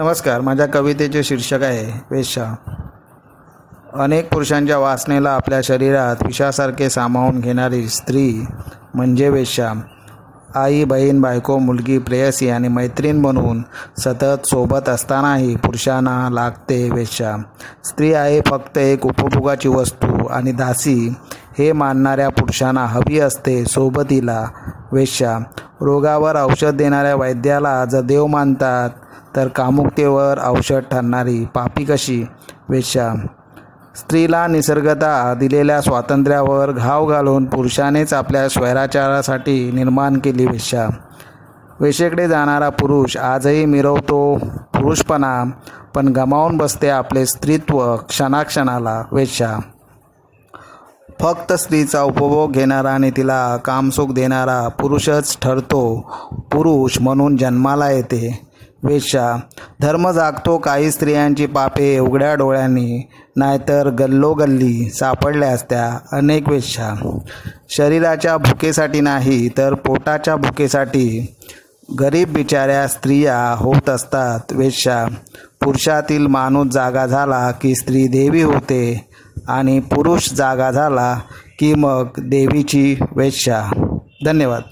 नमस्कार माझ्या कवितेचे शीर्षक आहे वेश्या. अनेक पुरुषांच्या वासनेला आपल्या शरीरात विषासारखे सामावून घेणारी स्त्री म्हणजे वेश्या. आई बहीण बायको मुलगी प्रेयसी आणि मैत्रीण बनवून सतत सोबत असतानाही पुरुषांना लागते वेश्या. स्त्री आहे फक्त एक उपभोगाची वस्तू आणि दासी. हे मानणाऱ्या पुरुषांना हवी असते सोबतीला वेश्या. रोगावर औषध देणाऱ्या वैद्याला जर देव मानतात तर कामुकतेवर औषध ठरणारी पापी कशी? वेश्या. स्त्रीला निसर्गता दिलेल्या स्वातंत्र्यावर घाव घालून पुरुषानेच आपल्या स्वैराचारासाठी निर्माण केली वेश्या. वेशेकडे जाणारा पुरुष आजही मिरवतो पुरुषपणा पण गमावून बसते आपले स्त्रीत्व क्षणाक्षणाला वेश्या. फक्त स्त्रीचा उपभोग घेणारा आणि तिला कामसुख देणारा पुरुषच ठरतो. पुरुष म्हणून जन्माला येते. वेश्या धर्म जागतो काही स्त्रियांची पापे उघड्या डोळ्यांनी नाहीतर गल्लोगल्ली सापडल्या असत्या अनेक वेश्या शरीराच्या भुकेसाठी नाही तर पोटाच्या भुकेसाठी गरीब बिचाऱ्या स्त्रिया होत असतात वेश्या पुरुषातील माणूस जागा झाला की स्त्री देवी होते आणि पुरुष जागा झाला की मग देवीची वेश्या धन्यवाद.